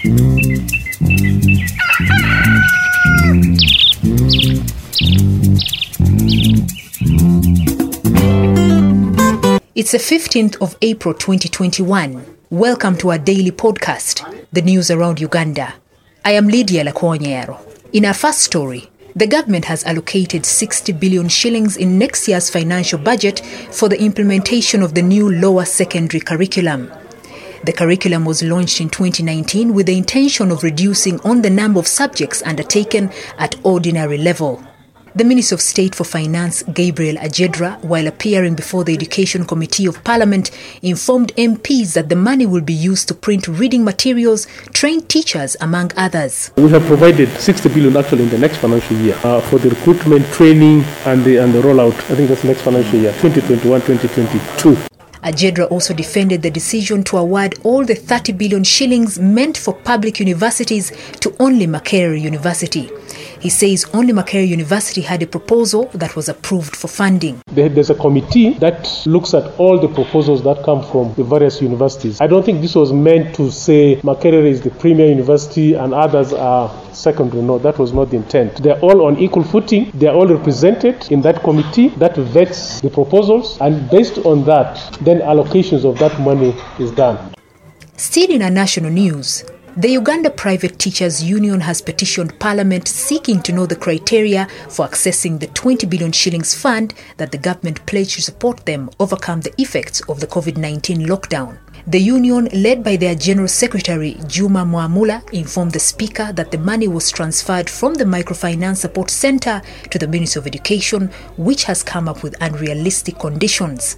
It's the 15th of April 2021. Welcome to our daily podcast, The News Around Uganda. I am Lydia Lakwonyero. In our first story, the government has allocated 60 billion shillings in next year's financial budget for the implementation of the new lower secondary curriculum. The curriculum was launched in 2019 with the intention of reducing on the number of subjects undertaken at ordinary level. The Minister of State for Finance, Gabriel Ajedra, while appearing before the Education Committee of Parliament, informed MPs that the money will be used to print reading materials, train teachers, among others. We have provided 60 billion actually in the next financial year uh, for the recruitment, training, and the, and the rollout. I think that's next financial year, 2021 2022. Ajedra also defended the decision to award all the 30 billion shillings meant for public universities to only Makerere University. He says only Makerere University had a proposal that was approved for funding. There's a committee that looks at all the proposals that come from the various universities. I don't think this was meant to say Makerere is the premier university and others are secondary. No, that was not the intent. They're all on equal footing. They're all represented in that committee that vets the proposals, and based on that, then allocations of that money is done. Still in our national news, the Uganda Private Teachers Union has petitioned Parliament seeking to know the criteria for accessing the 20 billion shillings fund that the government pledged to support them overcome the effects of the COVID 19 lockdown. The union, led by their General Secretary Juma Mwamula, informed the Speaker that the money was transferred from the Microfinance Support Centre to the Ministry of Education, which has come up with unrealistic conditions.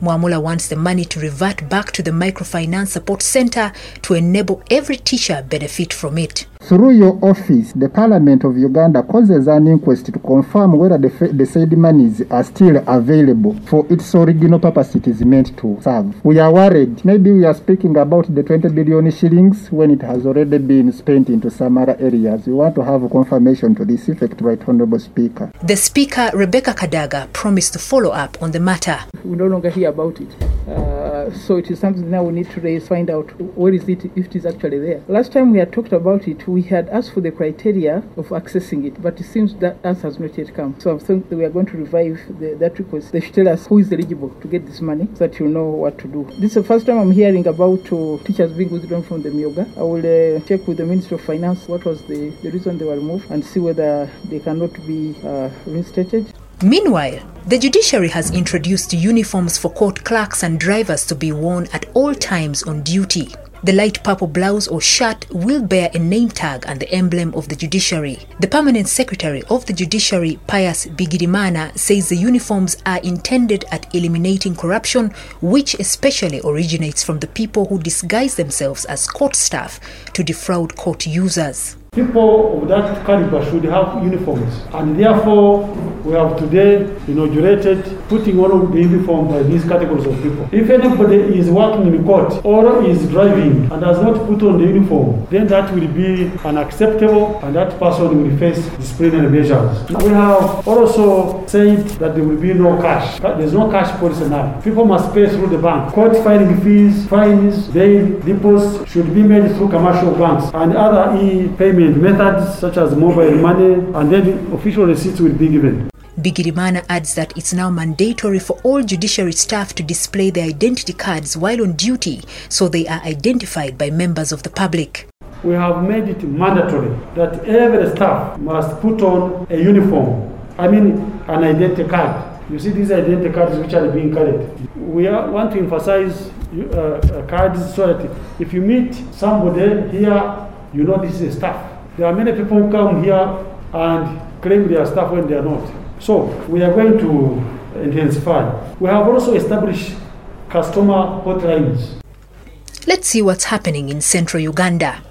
Mwamula wants the money to revert back to the Microfinance Support Center to enable every teacher benefit from it. Through your office, the Parliament of Uganda causes an inquest to confirm whether the, the said monies are still available for its original purpose it is meant to serve. We are worried. Maybe we are speaking about the 20 billion shillings when it has already been spent into some other areas. We want to have confirmation to this effect, Right Honorable Speaker. The Speaker, Rebecca Kadaga, promised to follow up on the matter. We no longer hear about it. Uh, so it is something now we need to raise, find out where is it, if it is actually there. Last time we had talked about it, we had asked for the criteria of accessing it, but it seems that answer has not yet come. So I think we are going to revive the, that request. They should tell us who is eligible to get this money so that you know what to do. This is the first time I'm hearing about uh, teachers being withdrawn from the Myoga. I will uh, check with the Ministry of Finance what was the, the reason they were removed and see whether they cannot be uh, reinstated. Meanwhile, the judiciary has introduced uniforms for court clerks and drivers to be worn at all times on duty. The light purple blouse or shirt will bear a name tag and the emblem of the judiciary. The permanent secretary of the judiciary, Pius Bigirimana, says the uniforms are intended at eliminating corruption, which especially originates from the people who disguise themselves as court staff to defraud court users. People of that caliber should have uniforms, and therefore we have today inaugurated putting on the uniform by these categories of people. If anybody is working in court or is driving and has not put on the uniform, then that will be unacceptable, and that person will face disciplinary measures. We have also said that there will be no cash. There's no cash policy now. People must pay through the bank. Court filing fees, fines, bail, deposits should be made through commercial banks and other e-payment methods such as mobile money, and then official receipts will be given. Bigirimana adds that it's now mandatory for all judiciary staff to display their identity cards while on duty so they are identified by members of the public. We have made it mandatory that every staff must put on a uniform, I mean an identity card. You see these identity cards which are being carried. We are, want to emphasize uh, uh, cards so that if you meet somebody here, you know this is staff. There are many people who come here and claim they are staff when they are not. So we are going to intensify. We have also established customer hotlines. Let's see what's happening in central Uganda.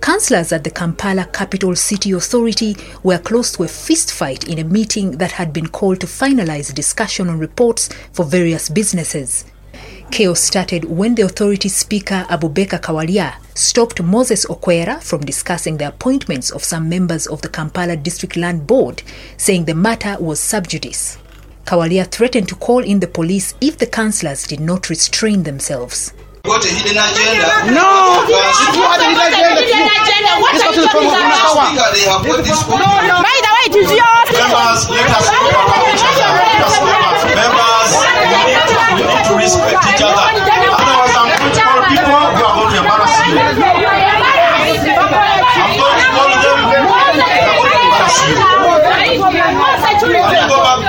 Councillors at the Kampala Capital City Authority were close to a fistfight in a meeting that had been called to finalize discussion on reports for various businesses. Chaos started when the authority speaker Abubakar Kawalya stopped Moses Okwera from discussing the appointments of some members of the Kampala District Land Board, saying the matter was sub judice. Kawalya threatened to call in the police if the councillors did not restrain themselves. Got a hidden agenda. No, it was a hidden agenda. have got this book. By the way, it is yours. Members, let us not allow each other. Let us not. Members, we need, to, we need to respect each other. Otherwise, I'm going to call people who are going to embarrass you. I'm going to call them who are going to embarrass you. Can you go back?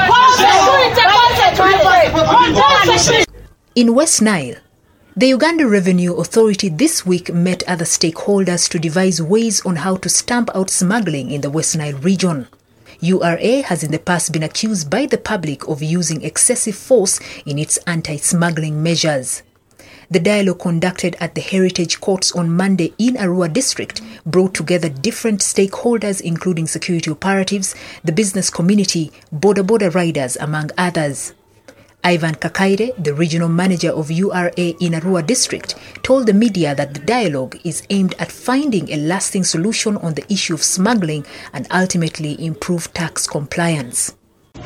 In West Nile, the Uganda Revenue Authority this week met other stakeholders to devise ways on how to stamp out smuggling in the West Nile region. URA has in the past been accused by the public of using excessive force in its anti smuggling measures. The dialogue conducted at the Heritage Courts on Monday in Arua district brought together different stakeholders, including security operatives, the business community, border border riders, among others. Ivan Kakaire, the regional manager of URA in Arua district, told the media that the dialogue is aimed at finding a lasting solution on the issue of smuggling and ultimately improve tax compliance.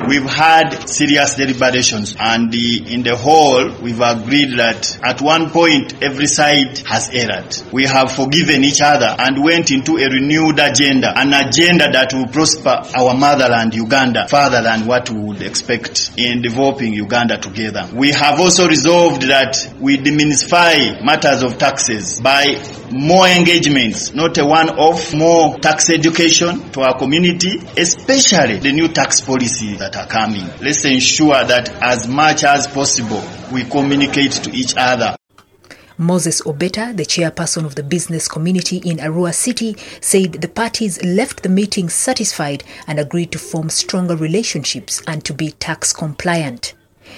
We've had serious deliberations, and the, in the whole, we've agreed that at one point every side has erred. We have forgiven each other and went into a renewed agenda, an agenda that will prosper our motherland, Uganda, further than what we would expect in developing Uganda together. We have also resolved that we demystify matters of taxes by more engagements, not a one-off, more tax education to our community, especially the new tax policies that are coming. Let's ensure that as much as possible we communicate to each other. Moses Obeta, the chairperson of the business community in Arua City, said the parties left the meeting satisfied and agreed to form stronger relationships and to be tax compliant.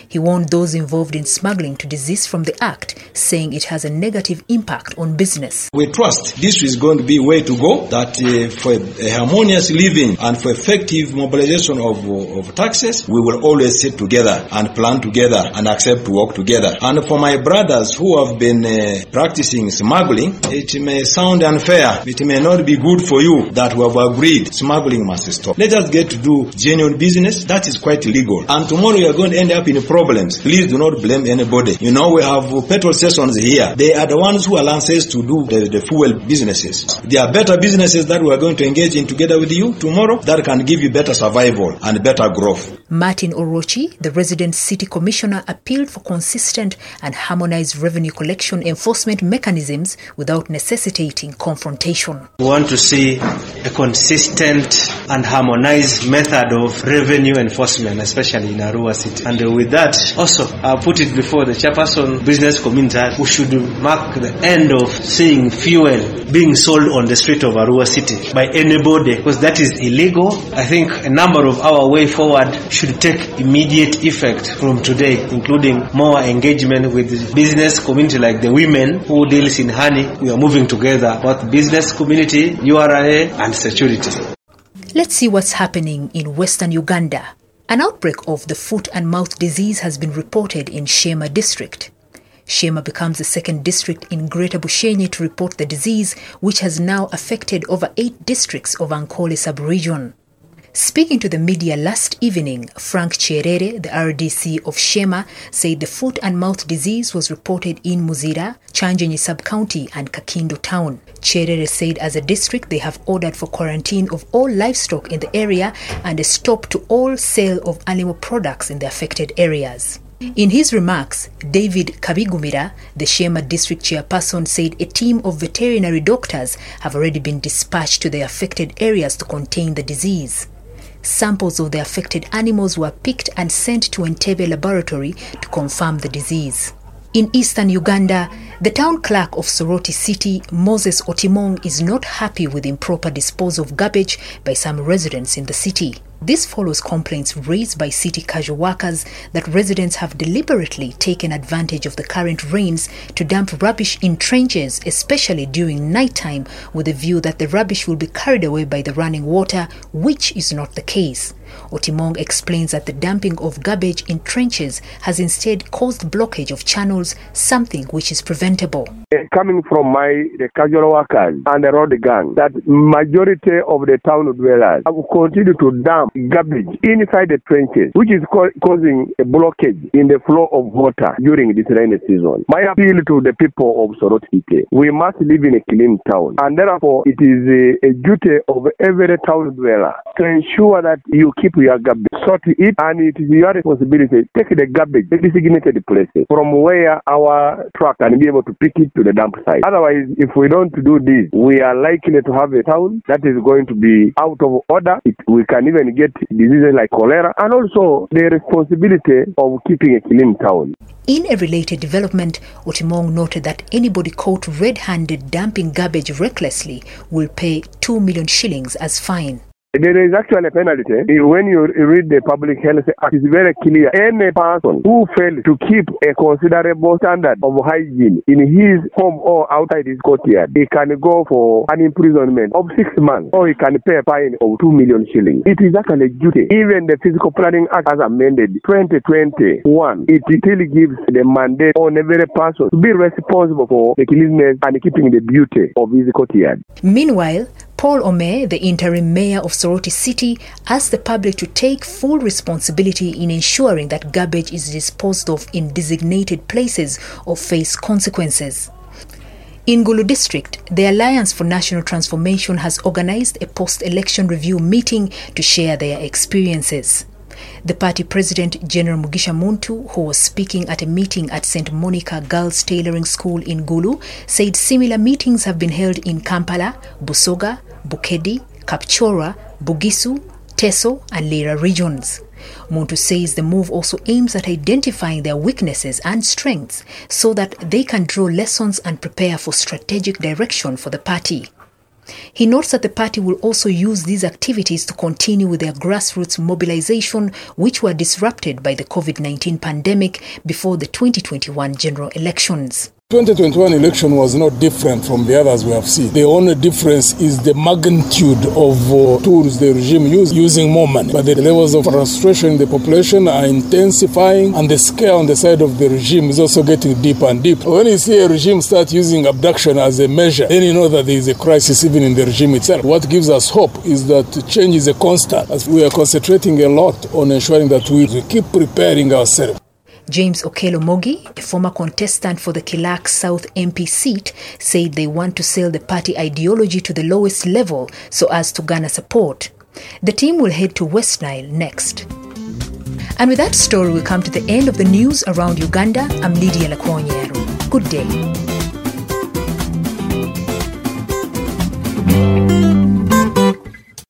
He warned those involved in smuggling to desist from the act, saying it has a negative impact on business. We trust this is going to be way to go, that uh, for a harmonious living and for effective mobilization of, of taxes, we will always sit together and plan together and accept to work together. And for my brothers who have been uh, practicing smuggling, it may sound unfair, it may not be good for you that we have agreed smuggling must stop. Let us get to do genuine business, that is quite legal. And tomorrow you are going to end up in problems. Please do not blame anybody. You know, we have petrol stations here. They are the ones who are licensed to do the, the fuel businesses. There are better businesses that we are going to engage in together with you tomorrow that can give you better survival and better growth. Martin Orochi, the resident city commissioner, appealed for consistent and harmonized revenue collection enforcement mechanisms without necessitating confrontation. We want to see a consistent and harmonized method of revenue enforcement, especially in Arua City. And with that, also, I put it before the chairperson business community, we should mark the end of seeing fuel being sold on the street of Arua City by anybody, because that is illegal. I think a number of our way forward should take immediate effect from today, including more engagement with the business community like the women who deals in honey. We are moving together, both business community, URA, and security. Let's see what's happening in western Uganda. An outbreak of the foot and mouth disease has been reported in Sheema district. Sheema becomes the second district in Greater Bushenyi to report the disease, which has now affected over eight districts of Ankole sub-region. Speaking to the media last evening, Frank Cherere, the RDC of Sheema, said the foot and mouth disease was reported in Muzira, Kyangyenyi sub-county and Kakindo town. Cherere said as a district they have ordered for quarantine of all livestock in the area and a stop to all sale of animal products in the affected areas. In his remarks, David Kabigumira, the Sheema district chairperson, said a team of veterinary doctors have already been dispatched to the affected areas to contain the disease. Samples of the affected animals were picked and sent to Entebbe laboratory to confirm the disease. In eastern Uganda, the town clerk of Soroti City, Moses Otimong, is not happy with improper disposal of garbage by some residents in the city. This follows complaints raised by city casual workers that residents have deliberately taken advantage of the current rains to dump rubbish in trenches, especially during nighttime, with the view that the rubbish will be carried away by the running water, which is not the case. Otimong explains that the dumping of garbage in trenches has instead caused blockage of channels, something which is preventable. Uh, coming from my the casual workers and the road gang, that majority of the town dwellers have continued to dump dump garbage inside the trenches, which is co- causing a blockage in the flow of water during this rainy season. My appeal to the people of Sorotite, we must live in a clean town, and therefore it is a, a duty of every town dweller to ensure that you keep your garbage, sort it, and it is your responsibility. to Take the garbage, the designated places from where our truck can be able to pick it to the dump site. Otherwise, if we don't do this, we are likely to have a town that is going to be out of order. It, we can even get diseases like cholera, and also the responsibility of keeping a clean town. In a related development, Otimong noted that anybody caught red-handed dumping garbage recklessly will pay 2 million shillings as fine. There is actually a penalty. When you read the Public Health Act, it's very clear. Any person who fails to keep a considerable standard of hygiene in his home or outside his courtyard, he can go for an imprisonment of six months or he can pay a fine of two million shillings. It is actually a duty. Even the Physical Planning Act as amended 2021, it still gives the mandate on every person to be responsible for the cleanliness and keeping the beauty of his courtyard. Meanwhile, Paul Ome, the interim mayor of Soroti City, asked the public to take full responsibility in ensuring that garbage is disposed of in designated places or face consequences. In Gulu district, the Alliance for National Transformation has organized a post-election review meeting to share their experiences. The party president, General Mugisha Muntu, who was speaking at a meeting at St. Monica Girls Tailoring School in Gulu, said similar meetings have been held in Kampala, Busoga, Bukedi, Kapchorwa, Bugisu, Teso, and Lira regions. Muntu says the move also aims at identifying their weaknesses and strengths so that they can draw lessons and prepare for strategic direction for the party. He notes that the party will also use these activities to continue with their grassroots mobilization, which were disrupted by the COVID 19 pandemic before the 2021 general elections. 2021 election was not different from the others we have seen. The only difference is the magnitude of uh, tools the regime used, using more money. But the levels of frustration in the population are intensifying, and the scare on the side of the regime is also getting deeper and deeper. When you see a regime start using abduction as a measure, then you know that there is a crisis even in the regime itself. What gives us hope is that change is a constant, as we are concentrating a lot on ensuring that we keep preparing ourselves. James Okelo Mogi, a former contestant for the Kilak South MP seat, said they want to sell the party ideology to the lowest level so as to garner support. The team will head to West Nile next. And with that story, we come to the end of the news around Uganda. I'm Lydia Lakwonyero. Good day.